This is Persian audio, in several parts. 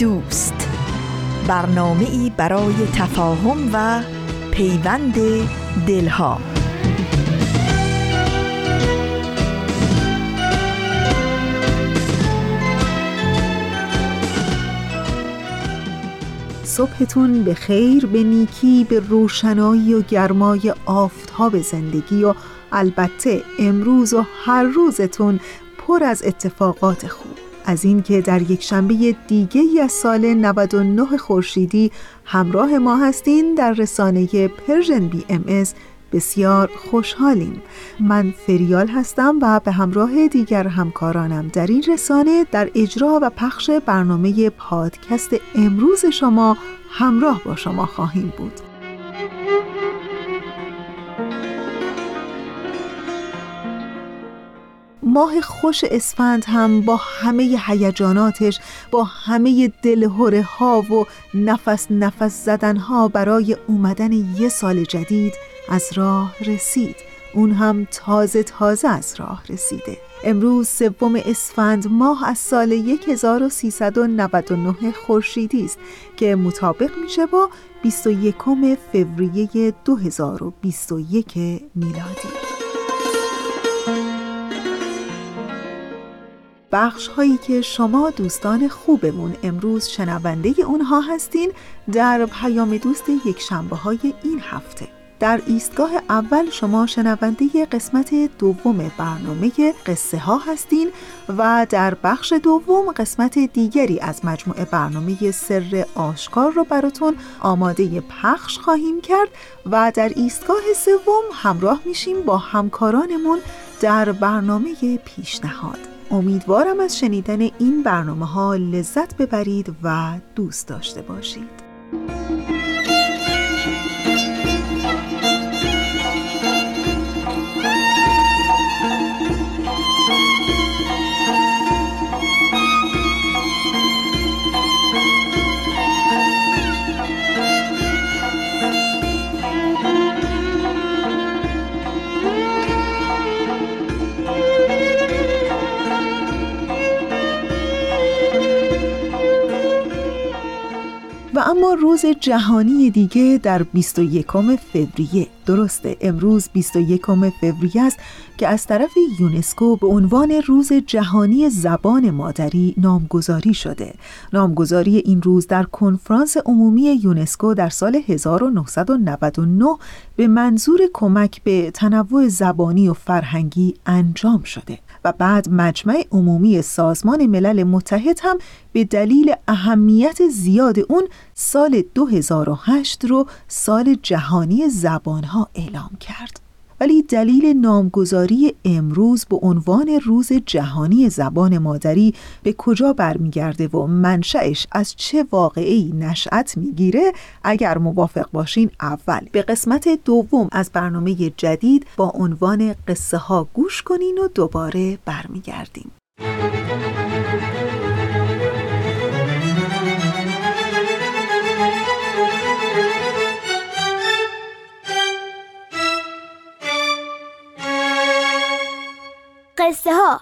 دوست. برنامه ای برای تفاهم و پیوند دلها. صبحتون به خیر به نیکی به روشنایی و گرمای آفتاب زندگی و البته امروز و هر روزتون پر از اتفاقات خوب. از اینکه در یک شنبه دیگه از سال 99 خورشیدی همراه ما هستین در رسانه Persian BMS. بسیار خوشحالیم. من فریال هستم و به همراه دیگر همکارانم در این رسانه در اجرا و پخش برنامه پادکست امروز شما همراه با شما خواهیم بود. ماه خوش اسفند هم با همه هیجاناتش با همه دلهوره ها و نفس نفس زدن ها برای اومدن یه سال جدید از راه رسید. اون هم تازه تازه از راه رسیده. امروز سوم اسفند ماه از سال 1399 خورشیدی است که مطابق میشه با 21 فوریه 2021 میلادی. بخش هایی که شما دوستان خوبمون امروز شنونده اونها هستین در پیام دوست یک شنبه های این هفته. در ایستگاه اول شما شنونده قسمت دوم برنامه قصه ها هستین و در بخش دوم قسمت دیگری از مجموعه برنامه سر آشکار رو براتون آماده پخش خواهیم کرد و در ایستگاه سوم همراه میشیم با همکارانمون در برنامه پیشنهاد. امیدوارم از شنیدن این برنامه ها لذت ببرید و دوست داشته باشید. اما روز جهانی دیگه در 21 فوریه. درسته امروز 21 فوریه است که از طرف یونسکو به عنوان روز جهانی زبان مادری نامگذاری شده. نامگذاری این روز در کنفرانس عمومی یونسکو در سال 1999 به منظور کمک به تنوع زبانی و فرهنگی انجام شده. و بعد مجمع عمومی سازمان ملل متحد هم به دلیل اهمیت زیاد اون سال 2008 رو سال جهانی زبانها اعلام کرد. ولی دلیل نامگذاری امروز به عنوان روز جهانی زبان مادری به کجا برمیگرده و منشأش از چه واقعی نشأت می‌گیره اگر موافق باشین اول به قسمت دوم از برنامه جدید با عنوان قصه ها گوش کنین و دوباره برمیگردیم. قصه ها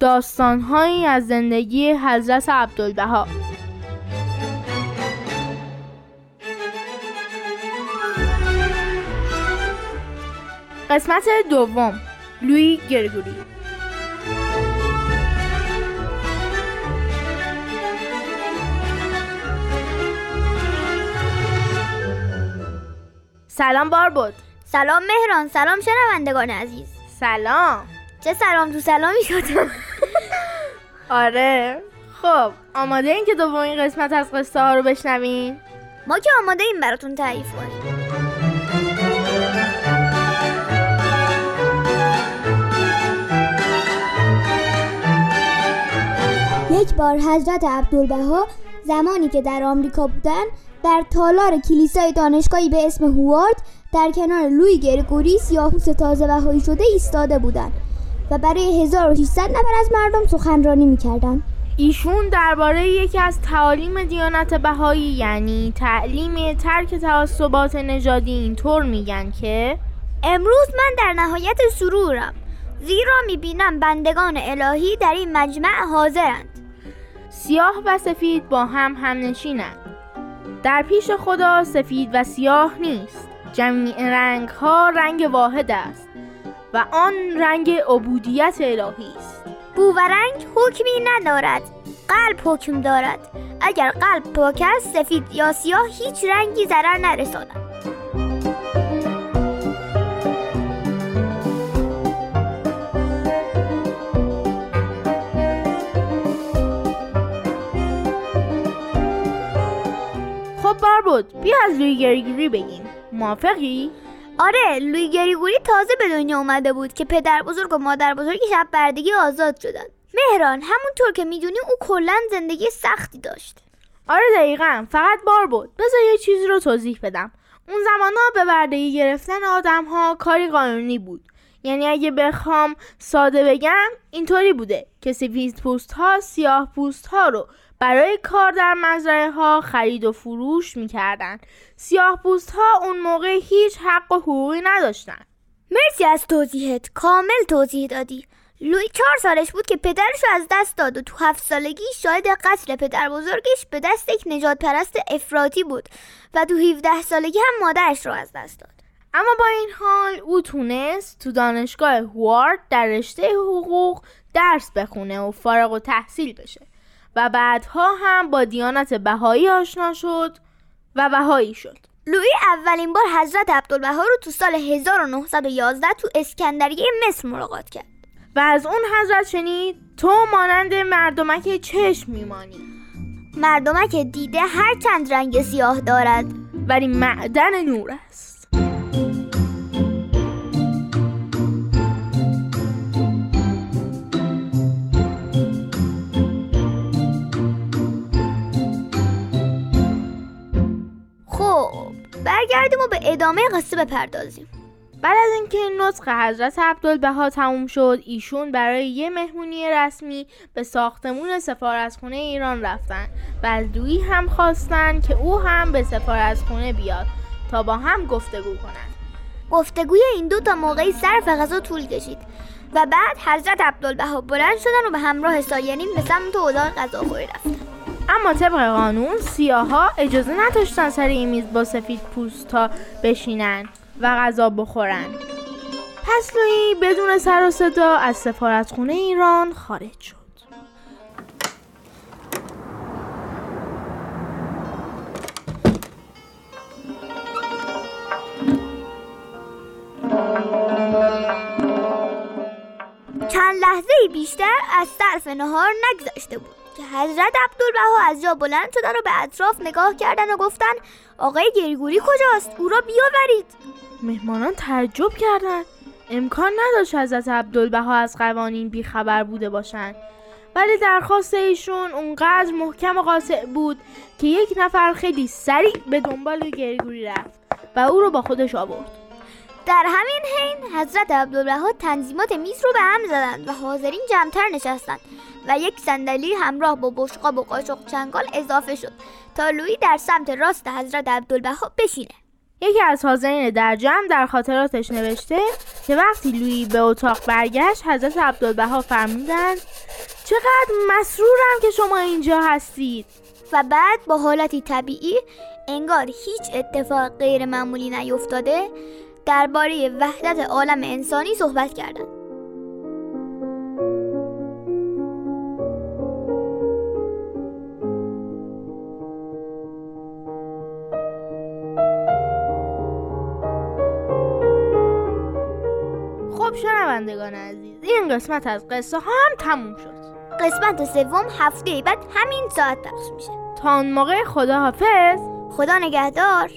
داستانهایی از زندگی حضرت عبدالبها. قسمت دوم لوی گرگوری سلام بار بود سلام مهران سلام شنوندگان عزیز. سلام. چه سلام تو سلامی شدم. آره. خب آماده این که دومین قسمت از قصه ها رو بشنوین ما که آماده این براتون تعریف کنیم. یک بار حضرت عبدالبها زمانی که در آمریکا بودن در تالار کلیسای دانشگاهی به اسم هوارد در کنار لوی گرگوری سیاهوس تازه بهایی شده ایستاده بودند و برای 1600 نفر از مردم سخنرانی می‌کردند. ایشون درباره یکی از تعالیم دیانت بهایی یعنی تعلیم ترک تعصبات نژادی اینطور میگن که امروز من در نهایت سرورم زیرا می‌بینم بندگان الهی در این مجمع حاضرند. سیاه و سفید با هم همنشینند. در پیش خدا سفید و سیاه نیست. جمیع رنگ ها رنگ واحد است و آن رنگ عبودیت الهی است. بو و رنگ حکمی ندارد قلب حکم دارد. اگر قلب پاک است سفید یا سیاه هیچ رنگی ضرر نرساند. باربود بیا از لوی گریگوری بگیم. موافقی؟ آره لوی گریگوری تازه به دنیا اومده بود که پدر بزرگ و مادر بزرگ شب بردگی آزاد شدن. مهران همونطور که می‌دونی او کلا زندگی سختی داشت. آره دقیقا فقط بار بود. بذار یه چیزی رو توضیح بدم. اون زمان ها به بردگی گرفتن آدم ها کاری قانونی بود. یعنی اگه بخوام ساده بگم اینطوری بوده. که سفید پوست ها سیاه پوست ها رو برای کار در مزرعه ها خرید و فروش می‌کردن. سیاه پوست ها اون موقع هیچ حق و حقوقی نداشتن. مرسی از توضیحت. کامل توضیح دادی. لوی چهار سالش بود که پدرش رو از دست داد و تو هفت سالگی شاهد قتل پدر بزرگش به دست یک نجات پرست افراطی بود و تو 17 سالگی هم مادرش رو از دست داد. اما با این حال او تونست تو دانشگاه هوارد در رشته حقوق درس بخونه و فارغ و تحصیل بشه. و بعدها هم با دیانت بهایی آشنا شد و بهایی شد. لوی اولین بار حضرت عبدالبها رو تو سال 1911 تو اسکندریه مصر ملاقات کرد. و از اون حضرت شنید تو مانند مردمک چشم میمانی. مردمک دیده هر چند رنگ سیاه دارد. ولی معدن نور است. برگردیم و به ادامه قصه بپردازیم. بعد از اینکه نطق حضرت عبدالبها تموم شد ایشون برای یه مهمونی رسمی به ساختمون سفارتخونه ایران رفتن و از دویی هم خواستن که او هم به سفارتخونه بیاد تا با هم گفتگو کنند. گفتگوی این دو تا موقعی صرف غذا طول کشید و بعد حضرت عبدالبها بلند شدن و به همراه سایرین به سمت اتاق غذاخوری رفتن. اما طبق قانون سیاها اجازه نداشتن سر این میز با سفید پوستا بشینن و غذا بخورن. پس لویی بدون سر و صدا از سفارتخونه ایران خارج شد. چند لحظه بیشتر از صرف نهار نگذشته بود. که حضرت عبدالبها از جا بلند شدن و به اطراف نگاه کردن و گفتن آقای گریگوری کجاست؟ او را بیاورید. مهمانان تعجب کردند. امکان نداشت حضرت عبدالبها از قوانین بیخبر بوده باشند. ولی درخواست ایشون اونقدر محکم و قاطع بود که یک نفر خیلی سریع به دنبال گریگوری رفت و او رو با خودش آورد. در همین حین حضرت عبدالبها تنظیمات میز رو به هم زدند و حاضرین جمعتر نشستند. و یک صندلی همراه با بشقاب و قاشق چنگال اضافه شد تا لویی در سمت راست حضرت عبدالبها بشینه یکی از حاضرین در جمع در خاطراتش نوشته که وقتی لویی به اتاق برگشت حضرت عبدالبها فرمودند چقدر مسرورم که شما اینجا هستید و بعد با حالتی طبیعی انگار هیچ اتفاق غیر معمولی نیفتاده درباره وحدت عالم انسانی صحبت کردند. خب شنوندگان عزیز. این قسمت از قصه ها هم تموم شد. قسمت سوم هفته بعد همین ساعت پخش میشه. تا اون موقع خدا حافظ خدا نگهدار.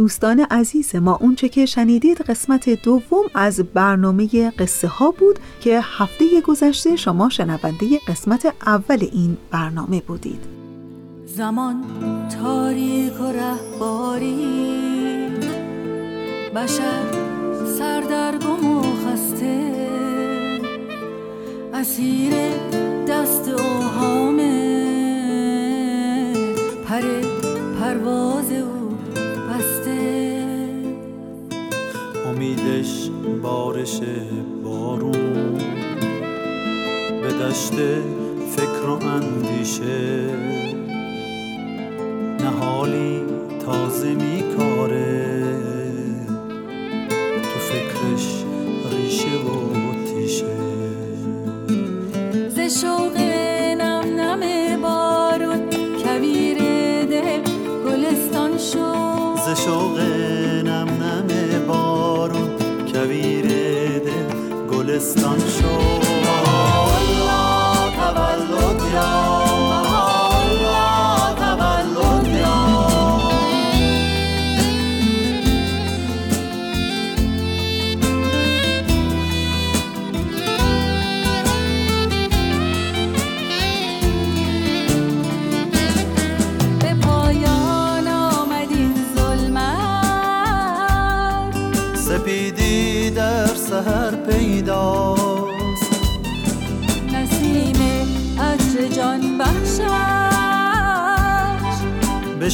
دوستان عزیز ما اونچه که شنیدید قسمت دوم از برنامه قصه ها بود که هفته گذشته شما شنونده قسمت اول این برنامه بودید. زمان تاریک و رهباری بشر سردرگم و خسته. اسیر دست اوهامه پر پرواز او امیدش بارش بارون. به دشت فکر و اندیشه. نهالی تازه میکاره. تو فکرش ریشه و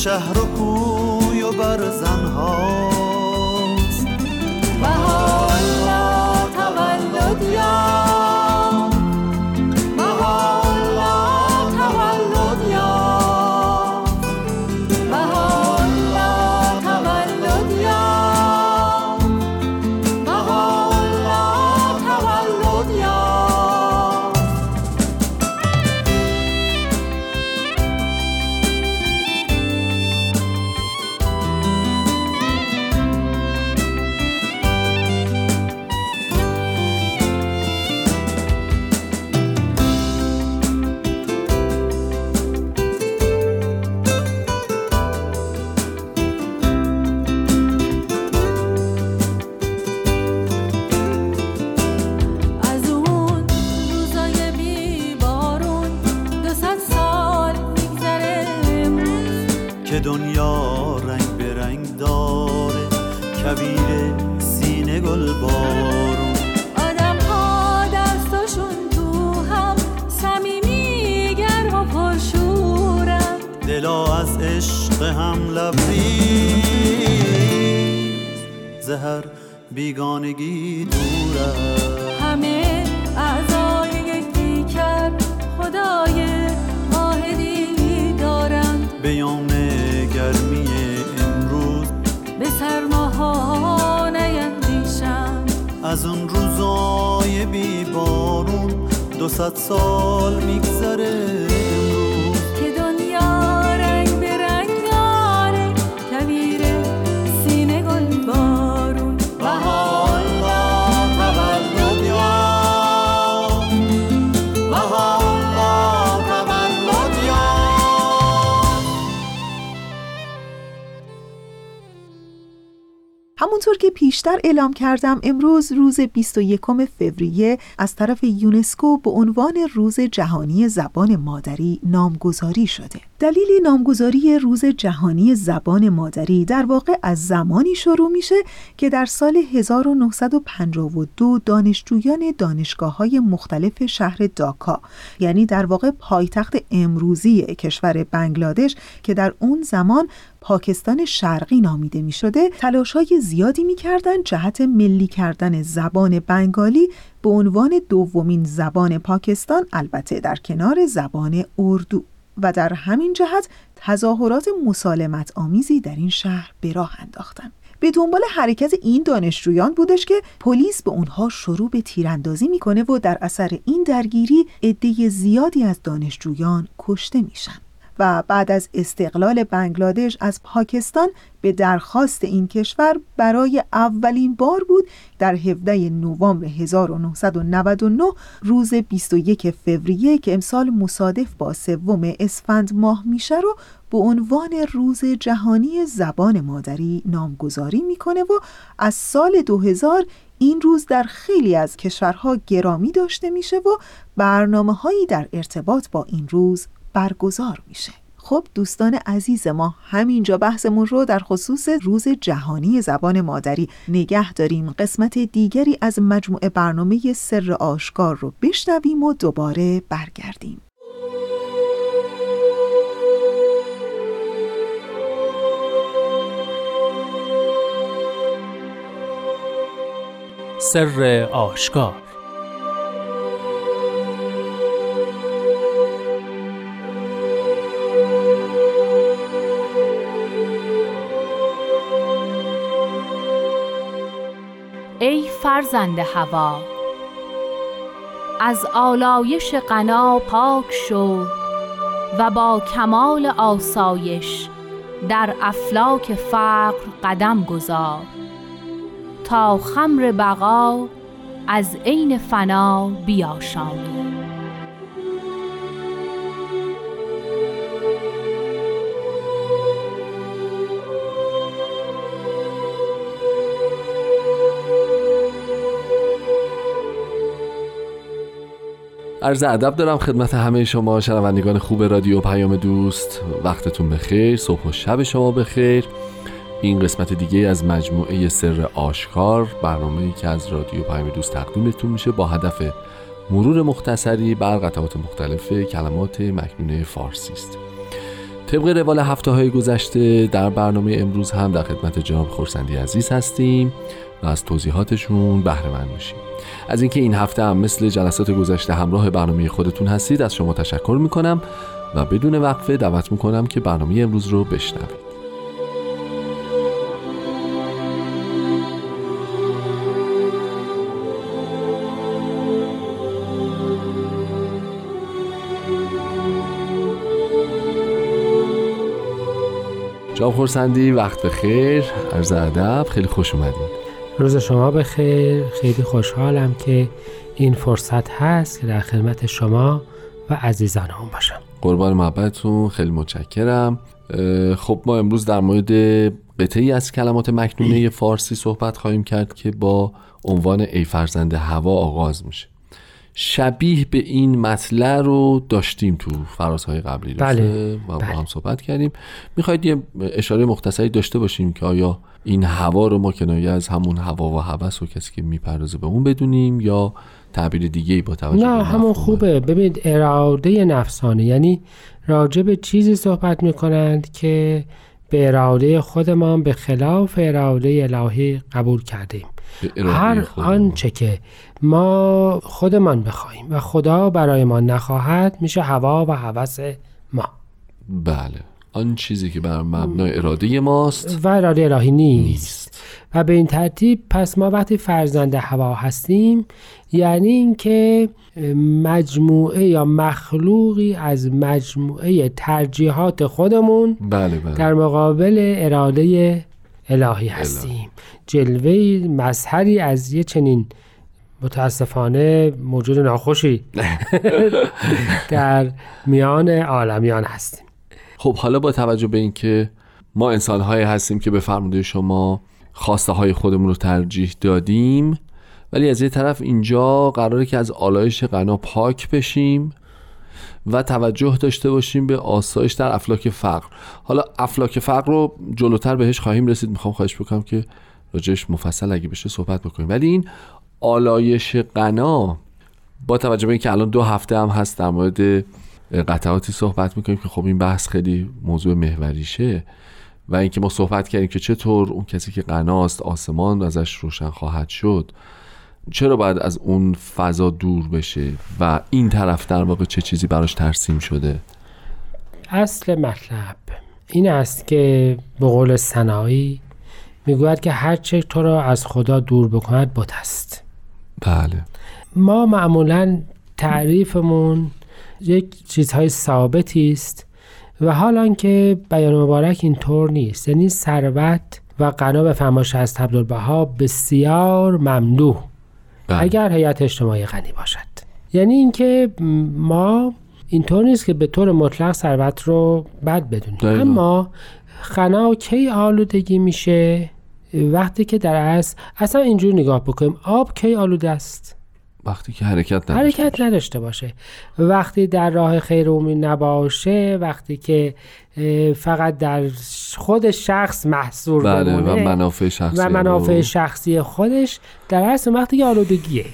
شهر پیشتر اعلام کردم امروز روز 21 فوریه از طرف یونسکو به عنوان روز جهانی زبان مادری نامگذاری شده. دلیل نامگذاری روز جهانی زبان مادری در واقع از زمانی شروع میشه که در سال 1952 دانشجویان دانشگاه های مختلف شهر داکا یعنی در واقع پایتخت امروزی کشور بنگلادش که در اون زمان پاکستان شرقی نامیده می شده تلاش های زیادی می کردن جهت ملی کردن زبان بنگالی به عنوان دومین زبان پاکستان البته در کنار زبان اردو. و در همین جهت تظاهرات مسالمت آمیزی در این شهر به راه انداختن. به دنبال حرکت این دانشجویان بودش که پلیس به اونها شروع به تیراندازی می‌کنه و در اثر این درگیری عده زیادی از دانشجویان کشته میشن. و بعد از استقلال بنگلادش از پاکستان به درخواست این کشور برای اولین بار بود در 17 نوامبر 1999 روز 21 فوریه که امسال مصادف با سوم اسفند ماه میشه رو به عنوان روز جهانی زبان مادری نامگذاری می‌کنه و از سال 2000 این روز در خیلی از کشورها گرامی داشته میشه و برنامه هایی در ارتباط با این روز برگزار میشه. خب دوستان عزیز ما همینجا بحثمون رو در خصوص روز جهانی زبان مادری نگه داریم. قسمت دیگری از مجموعه برنامه سر آشکار رو بشنویم و دوباره برگردیم. سر آشکار فرزند هوا. از آلایش غنا پاک شو و با کمال آسایش در افلاک فقر قدم گذار. تا خمر بقا از عین فنا بیاشانی. عرض ادب دارم خدمت همه شما شنوندگان خوب رادیو پیام دوست. وقتتون بخیر صبح و شب شما بخیر. این قسمت دیگه از مجموعه سر آشکار برنامه‌ای که از رادیو پیام دوست تقدیمتون میشه با هدف مرور مختصری بر قطعات مختلف کلمات مکنونه فارسی است. طبق روال هفته های گذشته در برنامه امروز هم در خدمت جناب خورسندی عزیز هستیم و از توضیحاتشون بهره مند میشیم. از اینکه این هفته هم مثل جلسات گذشته همراه برنامه خودتون هستید از شما تشکر می‌کنم و بدون وقفه دعوت می‌کنم که برنامه امروز رو بشنوید. جناب خورسندی وقت بخیر عرض ادب خیلی خوش اومدید. روز شما بخیر خیلی خوشحالم که این فرصت هست که در خدمت شما و عزیزانمون باشم. قربان محبتتون خیلی متشکرم. خب ما امروز در مورد قطعی از کلمات مکنونه فارسی صحبت خواهیم کرد که با عنوان ای فرزند هوا آغاز میشه. شبیه به این مطلع رو داشتیم تو فرازهای قبلی؟ بله، و با بله. هم صحبت کردیم می‌خواید یه اشاره مختصری داشته باشیم که آیا این هوا رو ما کنایه از همون هوا و هوس و کسی که می‌پردازه به اون بدونیم یا تعبیر دیگه ای با توجه نه همون؟ خوبه ببینید اراده نفسانه یعنی راجع به چیزی صحبت می‌کنند که به اراده خودمان به خلاف اراده الهی قبول کردیم هر. آنچه که ما خودمان بخواهیم و خدا برای ما نخواهد میشه هوا و هوس ما بله آن چیزی که بر مبنای اراده ماست و اراده الهی نیست. نیست و به این ترتیب پس ما وقتی فرزند هوا هستیم یعنی اینکه مجموعه یا مخلوقی از مجموعه ترجیحات خودمون بله بله در مقابل اراده الهی هستیم. جلوه مظهری از یه چنین متاسفانه موجود ناخوشی در میان عالمیان هستیم. خب حالا با توجه به اینکه ما انسانهایی هستیم که به فرموده شما خواسته های خودمون رو ترجیح دادیم ولی از یه طرف اینجا قراره که از آلایش غنا پاک بشیم. و توجه داشته باشیم به آسایش در افلاک فقر. حالا افلاک فقر رو جلوتر بهش خواهیم رسید. می‌خوام خواهش بکنم که راجعش مفصل اگه بشه صحبت بکنیم. ولی این آلایش غنا با توجه به اینکه الان دو هفته هم هست در مورد قطعاتی صحبت می‌کنیم که خب این بحث خیلی موضوع محوریشه و اینکه ما صحبت کردیم که چطور اون کسی که غناست آسمان ازش روشن خواهد شد. چرا باید از اون فضا دور بشه و این طرف در واقع چه چیزی براش ترسیم شده؟ اصل مطلب این است که به قول سنایی می‌گوید که هر چه تو را از خدا دور بکند بت است. بله. ما معمولا تعریفمون یک چیزهای ثابتی است و حالا که بیان مبارک اینطور نیست. یعنی ثروت و غنا به فرمایش از عبدالبها بسیار ممدوح بله. اگر هیئت اجتماعی غنی باشد. یعنی اینکه ما اینطور نیست که به طور مطلق ثروت رو بد بدونیم. اما غنا کی آلودگی میشه؟ وقتی که در اصل اصلا اینجور نگاه بکنیم. آب کی آلوده است؟ وقتی که حرکت نداشته حرکت نداشته باشه. وقتی در راه خیر عمومی نباشه وقتی که فقط در خود شخص محصور بله و منافع شخصی و منافع رو- شخصی خودش در اصل وقتی که آلودگیه.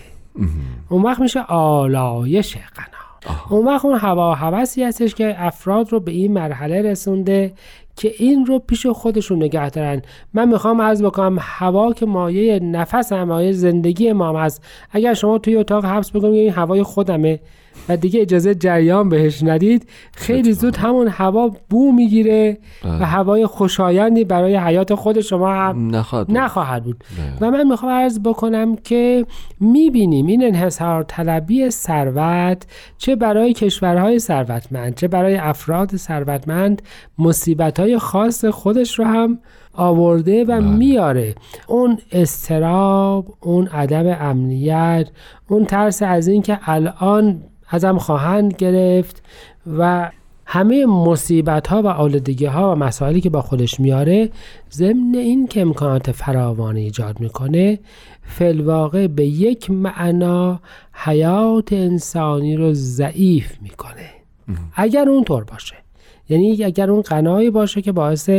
اون وقت میشه آلایش غنا اون وقت اون هوا هوسی هستش که افراد رو به این مرحله رسونده که این رو پیش خودشون نگه دارن. من می‌خوام عرض بکنم هوا که مایه نفس هم مایه زندگی ما هم هست. اگر شما توی اتاق حبس بکنید این هوای خودمه. و دیگه اجازه جریان بهش ندید خیلی زود همون هوا بو می‌گیره بله. و هوای خوشایندی برای حیات خود شما هم نخواهد بود. نخواهد بود بله. و من می‌خوام عرض بکنم که می‌بینیم این انحصار طلبی ثروت چه برای کشورهای ثروتمند چه برای افراد ثروتمند مصیبت های خاص خودش رو هم آورده و میاره. اون استراب اون عدم امنیت اون ترس از اینکه الان ازم خواهند گرفت و همه مصیبت ها و آلودگی ها و مسائلی که با خودش میاره ضمن این که امکانات فراوانی ایجاد می‌کنه فلواقع به یک معنا حیات انسانی رو ضعیف می‌کنه. اگر اونطور باشه. یعنی اگر اون قنایی باشه که باعث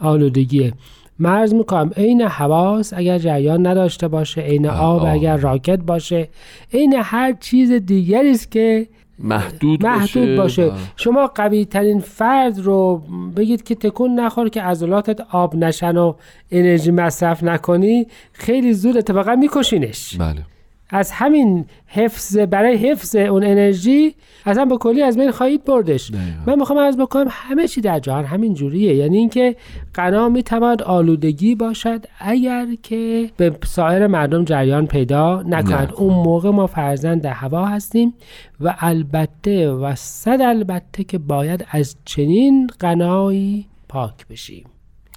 آلودگیه مرز می‌کنم عین حواس اگر جریان نداشته باشه عین آب آب. اگر راکت باشه عین هر چیز دیگری است که محدود, محدود باشه. و- شما قوی ترین فرد رو بگید که تکون نخور که عضلاتت آب نشن و انرژی مصرف نکنی خیلی زود اتفاقا میکشینش. بله. از همین حفظ برای حفظ اون انرژی اصلا به کلی از بین خواهید بردش. دقیقا. من می‌خوام از بکنم همه چی در جهان همین جوریه. یعنی اینکه غنا می‌تواند آلودگی باشد اگر که به سایر مردم جریان پیدا نکند. اون موقع ما فرزند هوا هستیم و البته و صد البته که باید از چنین غنایی پاک بشیم.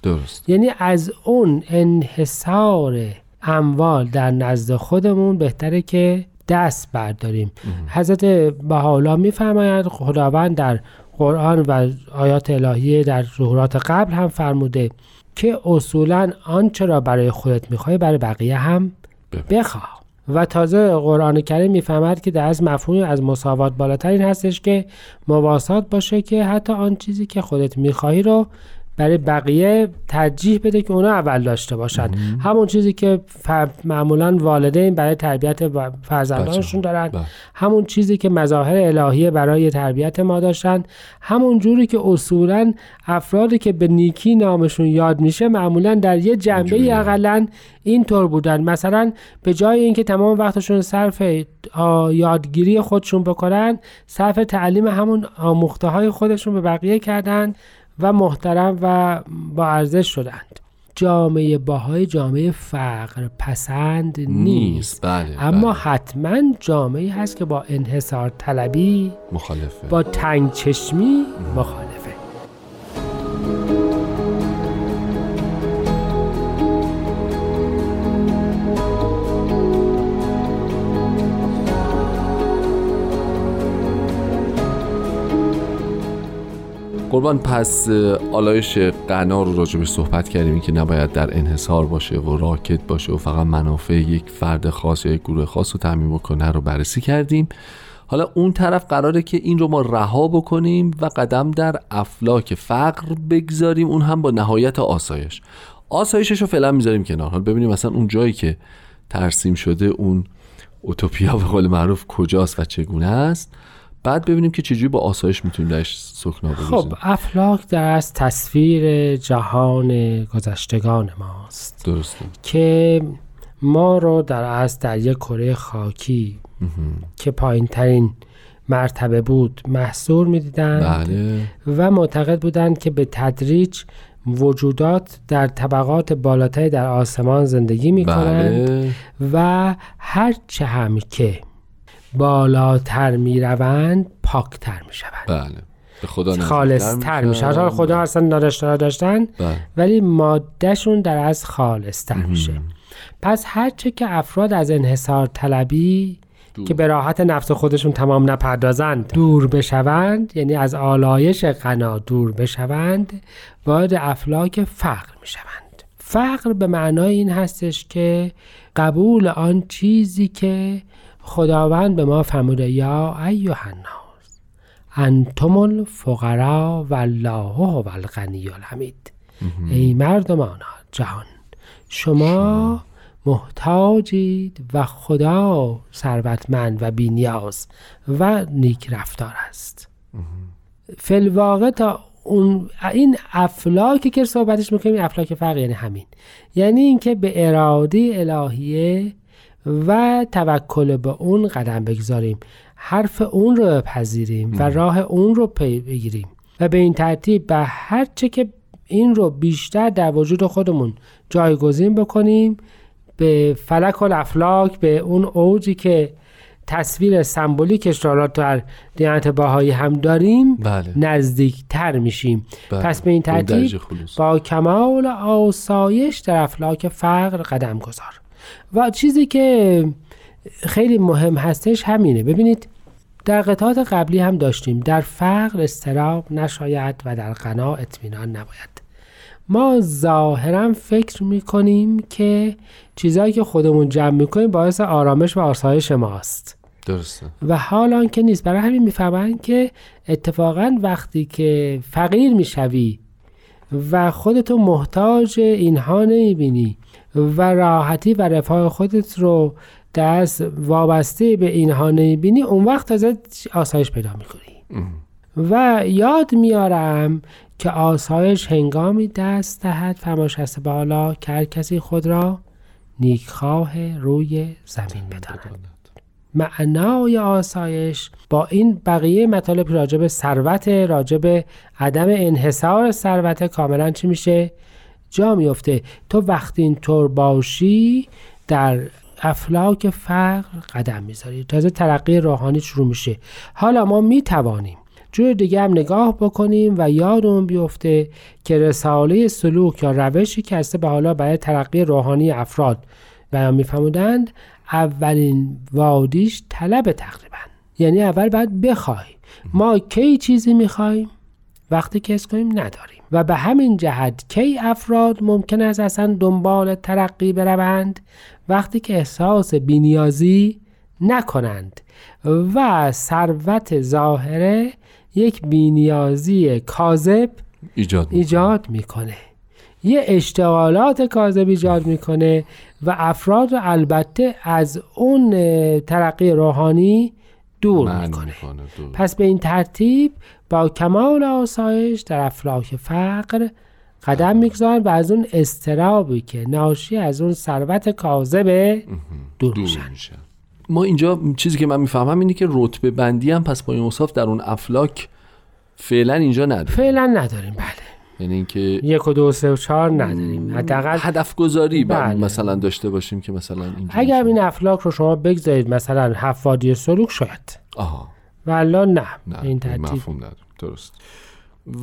درست. یعنی از اون انحصار اموال در نزد خودمون بهتره که دست برداریم. حضرت بهاءالله میفرمایند خداوند در قرآن و آیات الهیه در ظهورات قبل هم فرموده که اصولا آنچه را برای خودت می‌خوای برای بقیه هم بخواه. و تازه قرآن کریم می‌فهمد که در از مفهومی از مساوات بالاتر این هستش که مواسات باشه که حتی آن چیزی که خودت می‌خواهی رو برای بقیه ترجیح بده که اونا اول داشته باشن. همون چیزی که ف- معمولا والدین برای تربیت فرزندانشون دارن. بله. همون چیزی که مظاهر الهیه برای تربیت ما داشتن. همون جوری که اصولا افرادی که به نیکی نامشون یاد میشه معمولا در یه جنبه. اقلا اینطور بودن. مثلا به جای اینکه تمام وقتشون صرف یادگیری خودشون بکنن صرف تعلیم همون آموخته های خودشون به بقیه کردن. و محترم و با ارزش شدند جامعه باهای جامعه فقر پسند نیست. بله اما بله. حتما جامعه هست که با انحصار طلبی مخالفه. با تنگ چشمی مخالفه. قربان پس آلایش غنا رو راجبش صحبت کردیم که نباید در انحصار باشه و راکت باشه و فقط منافع یک فرد خاص یا یک گروه خاص رو تعمین بکنه رو بررسی کردیم. حالا اون طرف قراره که این رو ما رها بکنیم و قدم در افلاک فقر بگذاریم اون هم با نهایت آسایش. آسایشش رو فعلا می‌ذاریم کنار. حالا ببینیم مثلا اون جایی که ترسیم شده اون اوتوپیا به قول معروف کجاست و چگونه است. بعد ببینیم که چجوری با آسایش می‌تونیم درش سکنا خب بگذاریم افلاک در از تصویر جهان گذشتگان ماست. درسته. که ما رو در از در یک کره خاکی که پایین ترین مرتبه بود محصور می‌دیدند بله. و معتقد بودند که به تدریج وجودات در طبقات بالاتری در آسمان زندگی می کنند بله. و هرچه هم که بالاتر می روند پاکتر می شوند بله. به خدا خالصتر می شوند حالا خدا اصلا نداشتن داشتن بله. ولی مادهشون در از خالصتر میشه. پس هرچه که افراد از انحصار طلبی دور. که به راحت نفس خودشون تمام نپردازند دور بشوند یعنی از آلایش غنا دور بشوند وارد افلاک فقر می‌شوند. فقر به معنای این هستش که قبول آن چیزی که خداوند به ما فرموده یا ایها الناس انتم الفقراء والله هو الغنی الحمید. ای مردمان جهان شما محتاجید و خدا ثروتمند و بینیاز و نیک رفتار است. فلواقع تا اون این افلاکی که صحبتش می‌کنیم افلاک فرق یعنی همین. یعنی اینکه به اراده الهیه و توکل به اون قدم بگذاریم. حرف اون رو بپذیریم و راه اون رو پی بگیریم. و به این ترتیب به هر چه که این رو بیشتر در وجود خودمون جایگزین بکنیم به فلک و افلاک به اون اوجی که تصویر سمبولیکش را در دیانت باهایی هم داریم بله. نزدیکتر میشیم. بله. پس به این ترتیب. با کمال آسایش در افلاک فقر قدم گذار. و چیزی که خیلی مهم هستش همینه. ببینید در قطعات قبلی هم داشتیم. در فقر استراب نشاید و در غنا اطمینان نباید. ما ظاهرا فکر می‌کنیم که چیزهایی که خودمون جمع می‌کنیم باعث آرامش و آسایش ماست. درسته. و حال که نیست. برای همین می‌فهمند که اتفاقا وقتی که فقیر می‌شوی و خودتو محتاج اینها نمی‌بینی و راحتی و رفاه خودت رو دست وابسته به اینها نمی‌بینی اون وقت تازه آسایش پیدا می‌کنی. و یاد میارم که آسایش هنگامی دست دهد فرمایش هست بالا که هر کسی خود را نیکخواه روی زمین بداند معنای آسایش با این بقیه مطالب راجب ثروت راجب عدم انحصار ثروت کاملا چی میشه؟ جا میفته. تو وقتی اینطور باشی در افلاک فقر قدم می‌ذاری. تازه ترقی روحانی شروع میشه. حالا ما می‌توانیم جور دیگه هم نگاه بکنیم و یادمون بیفته که رساله سلوک یا روشی که هسته به حالا برای ترقی روحانی افراد بیان میفهمودند اولین وادیش طلب تقریبا. یعنی اول باید بخوای. ما کی چیزی می‌خوایم؟ وقتی که حس کنیم نداریم. و به همین جهت کی افراد ممکن است اصلا دنبال ترقی بروند؟ وقتی که احساس بینیازی نکنند. و ثروت ظاهره یک بینیازی کاذب ایجاد می‌کنه. ایجاد می‌کنه. یه اشتغالات کاذب ایجاد می‌کنه و افراد رو البته از اون ترقی روحانی دور می‌کنه. می‌کنه، دور. پس به این ترتیب با کمال آسایش در افلاک فقر قدم می‌گذارن و از اون استرابی که ناشی از اون ثروت کاذبه دور دور میشن. ما اینجا چیزی که من می‌فهمم اینه که رتبه بندی هم پس با این اوصاف در اون افلاک فعلا اینجا نداره فعلا نداریم بله. یعنی اینکه یک و دو و سه و چهار نداریم. حداقل هدف گذاری بله. مثلا داشته باشیم که مثلا اگر این افلاک رو شما بگذارید مثلا حفادی سلوک شاید. آها. و الان نه, نه این ترتیب. مفهوم نداره درست.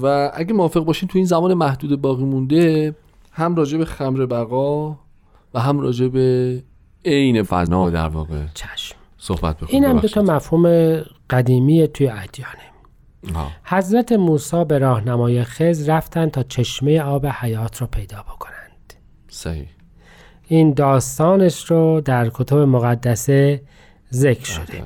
و اگه موافق باشین تو این زمان محدود باقی مونده هم راجع به خمر بقا و هم راجع به عین فنا در واقع چشم. صحبت بکنیم. این هم دو. تا مفهوم قدیمی توی ادیانه. آها. حضرت موسی به راهنمای خز رفتن تا چشمه آب حیات را پیدا بکنند. صحیح. این داستانش رو در کتب مقدسه ذکر شده.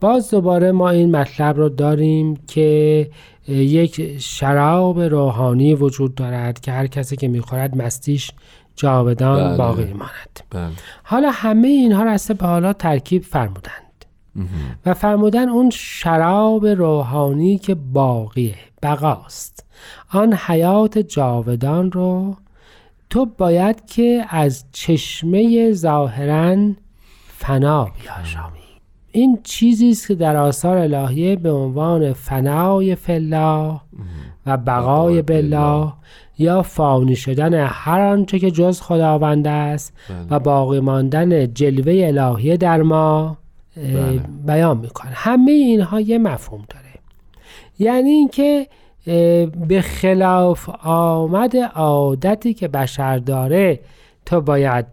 باز دوباره ما این مطلب رو داریم که یک شراب روحانی وجود دارد که هر کسی که می‌خورد مستیش جاودان بله. باقی ماند بله. حالا همه اینها را از به حالا ترکیب فرمودند و فرمودن اون شراب روحانی که باقیه بقاست. آن حیات جاودان رو تو باید که از چشمه ظاهرا فنا بیاشامی. این چیزی است که در آثار الهیه به عنوان فنای فلا و بقای بالله یا فانی شدن هر آنچه که جز خداوند است و باقی ماندن جلوه الهی در ما بله. بیان می‌کنه. همه اینها یه مفهوم داره. یعنی اینکه به خلاف آمد عادتی که بشر داره تو باید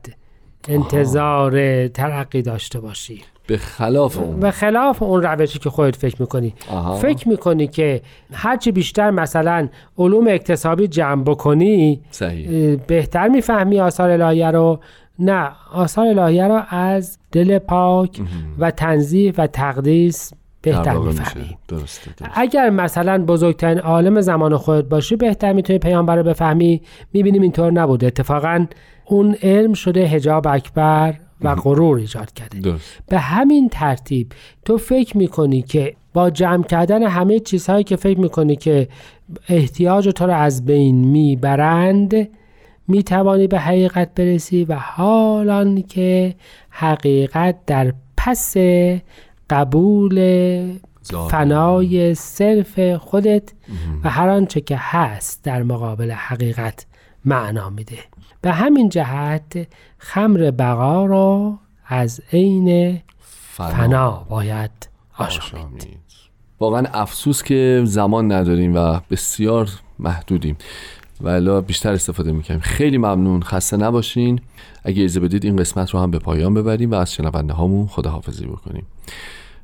انتظار ترقی داشته باشی. به خلاف اون. به خلاف اون روشی که خودت فکر می‌کنی. آها. فکر می‌کنی که هرچی بیشتر مثلا علوم اکتسابی جمع بکنی صحیح. بهتر می‌فهمی آثار الهیه رو نه آثار الهیه رو از دل پاک و تنظیف و تقدیس بهتر می‌فهمی. درسته درسته. اگر مثلا بزرگترین عالم زمان خودت باشی بهتر می‌تونی پیامبر رو بفهمی. می‌بینیم اینطور نبوده. اتفاقا اون علم شده هجاب اکبر و غرور ایجاد کرده. درست به همین ترتیب تو فکر می‌کنی که با جمع کردن همه چیزهایی که فکر می‌کنی که احتیاج تو رو از بین می‌برند می‌توانی به حقیقت برسی و حالان که حقیقت در پس قبول. فنای صرف خودت و هر آنچه که هست در مقابل حقیقت معنا میده. به همین جهت خمر بقا را از عین فنا باید آشامید. واقعا افسوس که زمان نداریم و بسیار محدودیم. ولی بیشتر استفاده می‌کنیم. خیلی ممنون. خسته نباشین. اگه اجازه بدید این قسمت رو هم به پایان ببریم و از شنونده هامون خداحافظی بکنیم.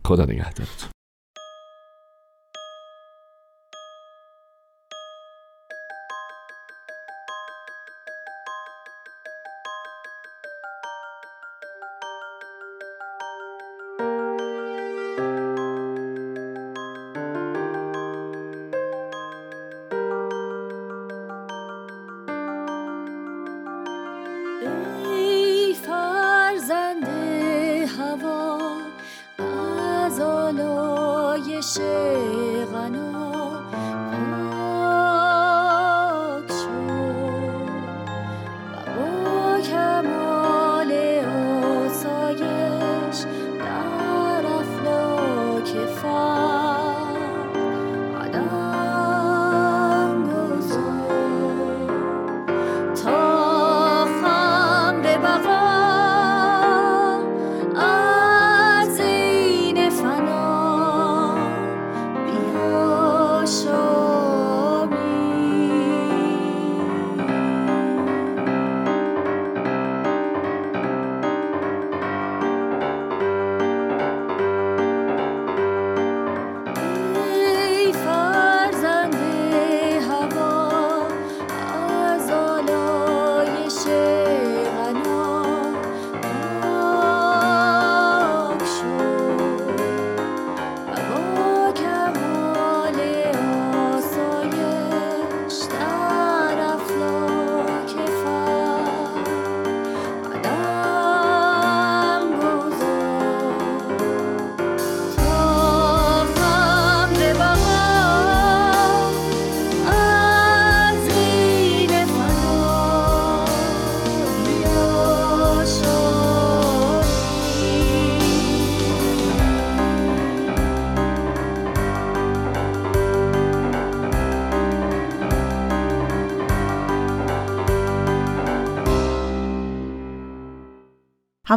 خدا نگهدارتون.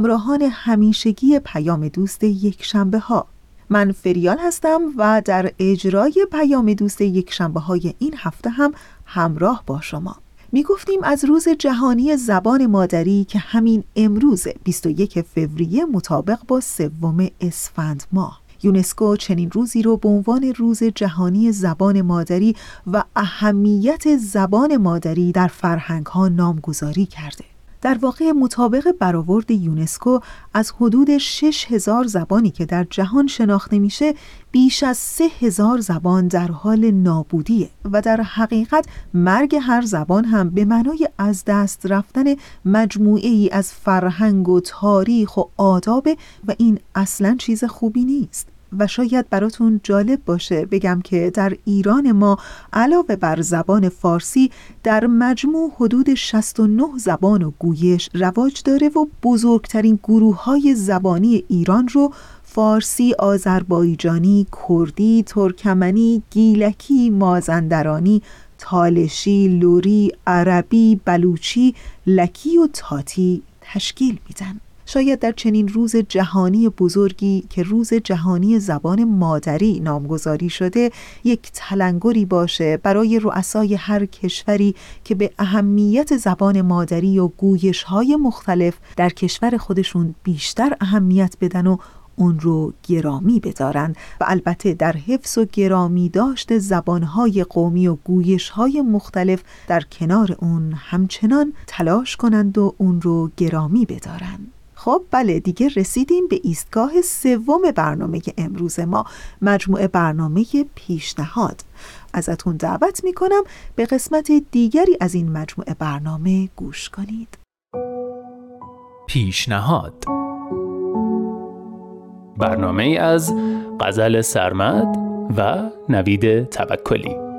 همراهان همیشگی پیام دوست یک شنبه ها من فریال هستم و در اجرای پیام دوست یک شنبه های این هفته هم همراه با شما. می گفتیم از روز جهانی زبان مادری که همین امروز 21 فوریه مطابق با سوم اسفند ماه. یونسکو چنین روزی رو به عنوان روز جهانی زبان مادری و اهمیت زبان مادری در فرهنگ ها نامگذاری کرده. در واقع مطابق برآورد یونسکو از حدود 6000 زبانی که در جهان شناخته میشه بیش از 3000 زبان در حال نابودیه و در حقیقت مرگ هر زبان هم به معنای از دست رفتن مجموعه ای از فرهنگ و تاریخ و آداب و این اصلا چیز خوبی نیست. و شاید براتون جالب باشه بگم که در ایران ما علاوه بر زبان فارسی در مجموع حدود 69 زبان و گویش رواج داره و بزرگترین گروه های زبانی ایران رو فارسی، آذربایجانی، کردی، ترکمنی، گیلکی، مازندرانی، تالشی، لوری، عربی، بلوچی، لکی و تاتی تشکیل میدن. شاید در چنین روز جهانی بزرگی که روز جهانی زبان مادری نامگذاری شده یک تلنگری باشه برای رؤسای هر کشوری که به اهمیت زبان مادری و گویش های مختلف در کشور خودشون بیشتر اهمیت بدن و اون رو گرامی بدارن. و البته در حفظ و گرامی داشت زبانهای قومی و گویشهای مختلف در کنار اون همچنان تلاش کنند و اون رو گرامی بدارن. خب بله دیگه رسیدیم به ایستگاه سوم برنامه امروز ما مجموعه برنامه پیشنهاد. ازتون دعوت می‌کنم به قسمت دیگری از این مجموعه برنامه گوش کنید. پیشنهاد. برنامه از غزل سرمد و نوید توکلی.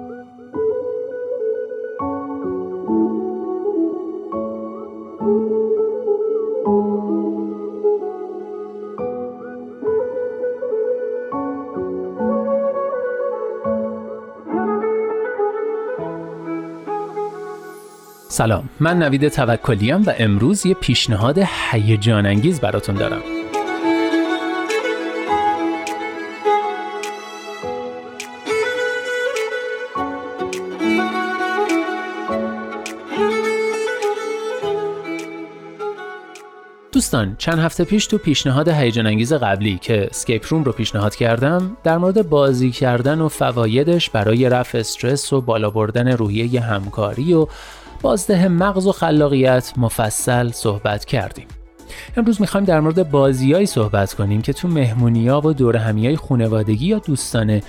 سلام. من نوید توکلیم و امروز یه پیشنهاد هیجان انگیز براتون دارم. دوستان چند هفته پیش تو پیشنهاد هیجان انگیز قبلی که اسکیپ روم رو پیشنهاد کردم در مورد بازی کردن و فوایدش برای رفع استرس و بالا بردن روحیه همکاری و بازده مغز و خلاقیت مفصل صحبت کردیم. امروز می‌خوایم در مورد بازیایی صحبت کنیم که تو مهمونیا و دور همیای خونوادگی یا دوستانه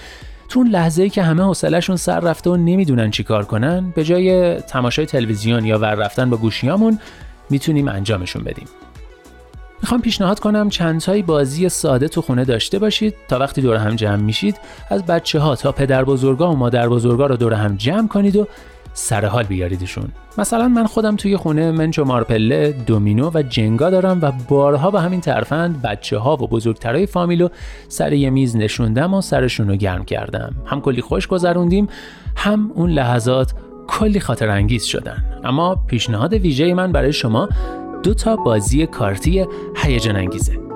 تو اون لحظه‌ای که همه حوصله‌شون سر رفته و نمی‌دونن چیکار کنن به جای تماشای تلویزیون یا ور رفتن با گوشیامون می‌تونیم انجامشون بدیم. می‌خوام پیشنهاد کنم چند تایی بازی ساده تو خونه داشته باشید تا وقتی دور هم جمع میشید از بچه ها تا پدر بزرگا و مادر بزرگا رو دور هم جمع کنید و سر حال بیاریدشون. مثلا من خودم توی خونه منچ و مارپله دومینو و جنگا دارم و بارها به همین ترفند بچه ها و بزرگترای فامیلو سر یه میز نشوندم و سرشون رو گرم کردم. هم کلی خوش گذروندیم هم اون لحظات کلی خاطر انگیز شدن. اما پیشنهاد ویژه من برای شما دو تا بازی کارتی هیجان انگیزه.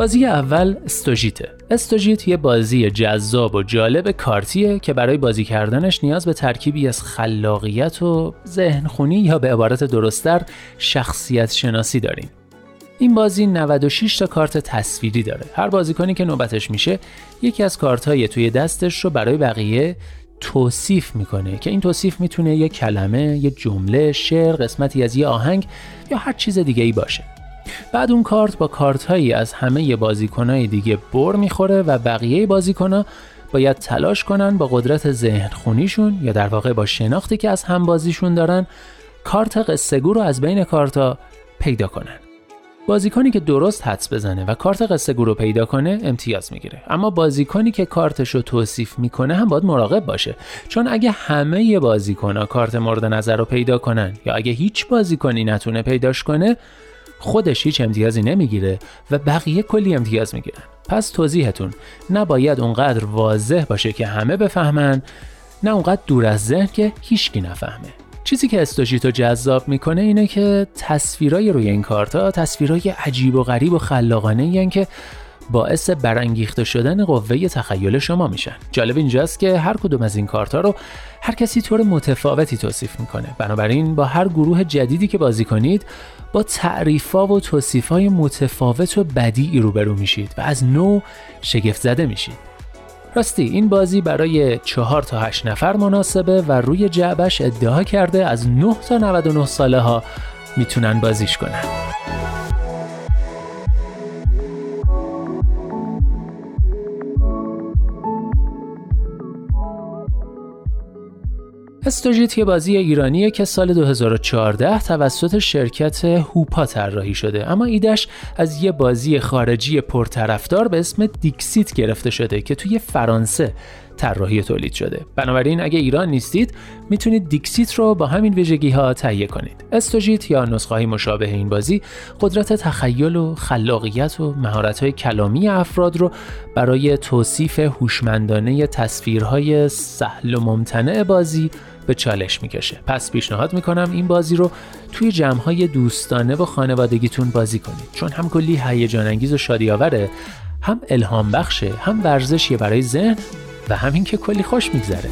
بازی اول استوژیته. استوژیت یه بازی جذاب و جالب کارتیه که برای بازی کردنش نیاز به ترکیبی از خلاقیت و ذهنخونی یا به عبارت درستتر شخصیت شناسی داریم. این بازی 96 تا کارت تصویری داره. هر بازیکنی که نوبتش میشه یکی از کارتهای توی دستش رو برای بقیه توصیف می‌کنه که این توصیف می‌تونه یه کلمه، یه جمله، شعر، قسمتی از یه آهنگ یا هر چیز دیگه ای باشه. بعد اون کارت با کارت هایی از همه بازیکنهای دیگه بر می‌خوره و بقیه بازیکنها باید تلاش کنن با قدرت ذهن خونیشون یا در واقع با شناختی که از هم بازیشون دارن کارت قصه گو رو از بین کارتا پیدا کنن. بازیکنی که درست حدس بزنه و کارت قصه رو پیدا کنه امتیاز می‌گیره. اما بازیکنی که کارتش رو توصیف می‌کنه هم باید مراقب باشه. چون اگه همه بازیکنها کارت مورد نظر رو پیدا کنن یا اگه هیچ بازیکنی نتونه پیداش کنه خودش هیچ امتیازی نمی‌گیره و بقیه کلی امتیاز می‌گیرن. پس توضیحتون نباید اونقدر واضح باشه که همه بفهمن نه اونقدر دور از ذهن که هیچکی نفهمه. چیزی که استوژیتو جذاب می‌کنه اینه که تصویرای روی این کارتا تصویرای عجیب و غریب و خلاقانه این که باعث برانگیخته شدن قوه تخیل شما میشن. جالب اینجاست که هر کدوم از این کارتا رو هر کسی طور متفاوتی توصیف می‌کنه. بنابراین با هر گروه جدیدی که بازی کنید با تعریفا و توصیفای متفاوت و بدیعی روبرو میشید و از نو شگفت زده میشید. راستی این بازی برای چهار تا هشت نفر مناسبه و روی جعبش ادعا کرده از 9 تا 99 ساله ها می‌تونن بازیش کنن. استوژیت یه بازی ایرانیه که سال 2014 توسط شرکت هوپا طراحی شده. اما ایدش از یه بازی خارجی پرطرفدار به اسم دیکسیت گرفته شده که توی فرانسه طراحی تولید شده. بنابراین اگه ایران نیستید می‌تونید دیکسیت رو با همین ویژگی ها تهیه کنید. استوژیت یا نسخه های مشابه این بازی قدرت تخیل و خلاقیت و مهارت های کلامی افراد رو برای توصیف هوشمندانه تصویرهای سهل و ممتنع بازی به چالش می‌کشه. پس پیشنهاد می‌کنم این بازی رو توی جمعهای دوستانه و خانوادگیتون بازی کنید. چون هم کلی هیجان انگیز و شادی آوره هم الهام بخشه هم ورزشیه برای ذهن و همین که کلی خوش میگذره.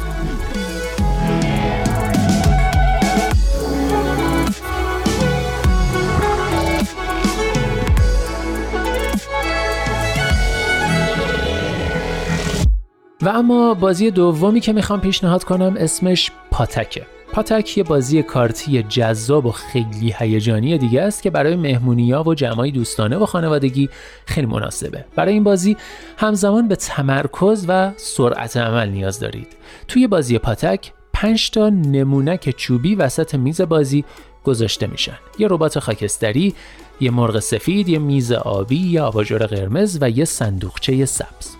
و اما بازی دومی که می‌خوام پیشنهاد کنم اسمش پاتکه. پاتک یه بازی کارتی جذاب و خیلی هیجانی دیگه است که برای مهمونیا و جمعای دوستانه و خانوادگی خیلی مناسبه. برای این بازی همزمان به تمرکز و سرعت عمل نیاز دارید. توی بازی پاتک 5 تا نمونک چوبی وسط میز بازی گذاشته میشن. یه ربات خاکستری یه مرغ سفید یه میز آبی یه آباژور قرمز و یه صندوقچه سبز.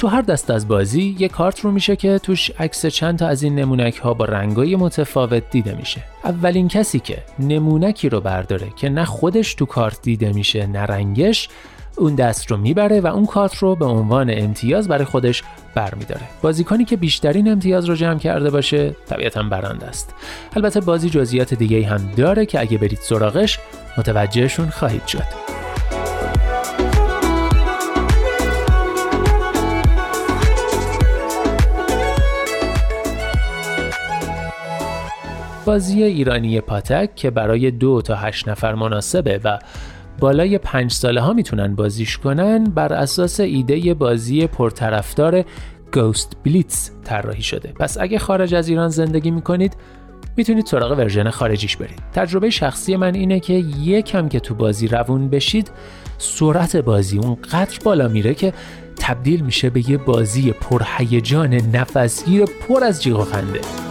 تو هر دست از بازی یه کارت رو میشه که توش عکس چند تا از این نمونک ها با رنگای متفاوت دیده میشه. اولین کسی که نمونکی رو برداره که نه خودش تو کارت دیده میشه نه رنگش اون دست رو می‌بره و اون کارت رو به عنوان امتیاز برای خودش برمیداره. بازیکنی که بیشترین امتیاز رو جمع کرده باشه طبیعتا برنده است. البته بازی جزئیات دیگه هم داره که اگه برید سراغش متوجهشون خواهید شد. بازی ایرانی پاتک که برای دو تا هشت نفر مناسبه و بالای پنج ساله ها می‌تونن بازیش کنن بر اساس ایده بازی پرطرفدار گوست بلیتز طراحی شده. پس اگه خارج از ایران زندگی می‌کنید می‌تونید سراغ ورژن خارجیش برید. تجربه شخصی من اینه که یکم که تو بازی روون بشید سرعت بازی اون قدر بالا میره که تبدیل میشه به یه بازی پرهیجان نفسگیر پر از جیغ و خنده.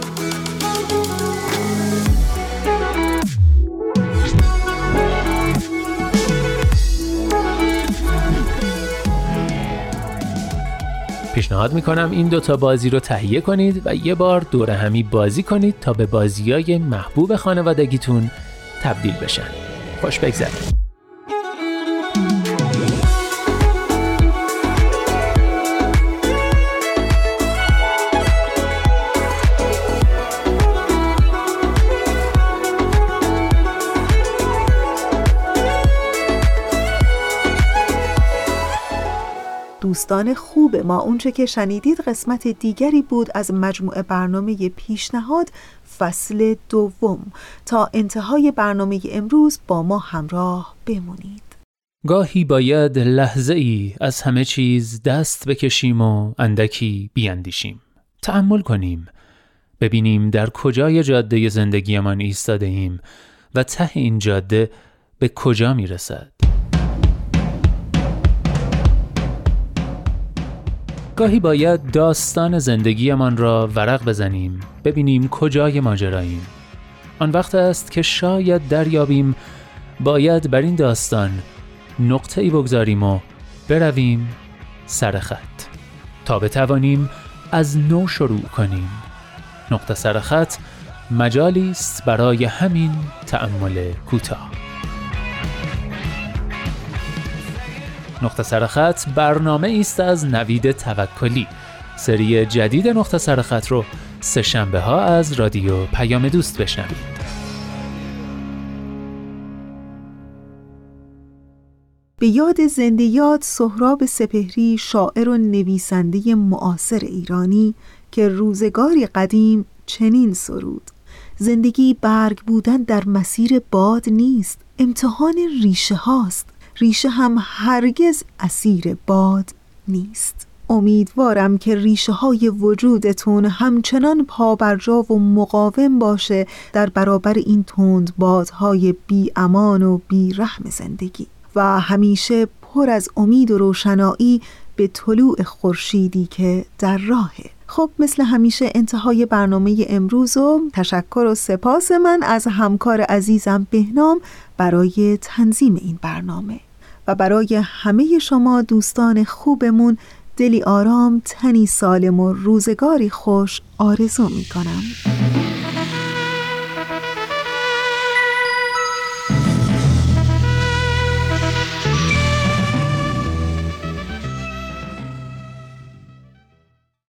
پیشنهاد می‌کنم این دوتا بازی رو تهیه کنید و یه بار دور همی بازی کنید تا به بازی های محبوب خانوادگیتون تبدیل بشن. خوش بگذرید دوستان خوب ما. اونچه که شنیدید قسمت دیگری بود از مجموعه برنامه پیشنهاد فصل دوم. تا انتهای برنامه امروز با ما همراه بمونید. گاهی باید لحظه ای از همه چیز دست بکشیم و اندکی بیاندیشیم تأمل کنیم. ببینیم در کجای جاده زندگیمان ایستاده ایم و ته این جاده به کجا می رسد گاهی باید داستان زندگیمان را ورق بزنیم ببینیم کجای ماجراییم. آن وقت است که شاید دریابیم باید بر این داستان نقطه ای بگذاریم و برویم سر خط. تا بتوانیم از نو شروع کنیم. نقطه سر خط مجالی است برای همین تأمل کوتاه. نقطه سرخط برنامه است از نوید توکلی. سری جدید نقطه سرخط رو سه شنبه ها از رادیو پیام دوست بشنوید. به یاد زنده یاد سهراب سپهری شاعر و نویسنده معاصر ایرانی که روزگاری قدیم چنین سرود. زندگی برگ بودن در مسیر باد نیست امتحان ریشه هاست. ریشه هم هرگز اسیر باد نیست. امیدوارم که ریشه های وجودتون همچنان پابرجا و مقاوم باشه در برابر این تند بادهای بی امان و بی رحم زندگی. و همیشه پر از امید و روشنایی به طلوع خورشیدی که در راهه. خب مثل همیشه انتهای برنامه امروز و تشکر و سپاس من از همکار عزیزم بهنام برای تنظیم این برنامه و برای همه شما دوستان خوبمون دلی آرام تنی سالم و روزگاری خوش آرزو می کنم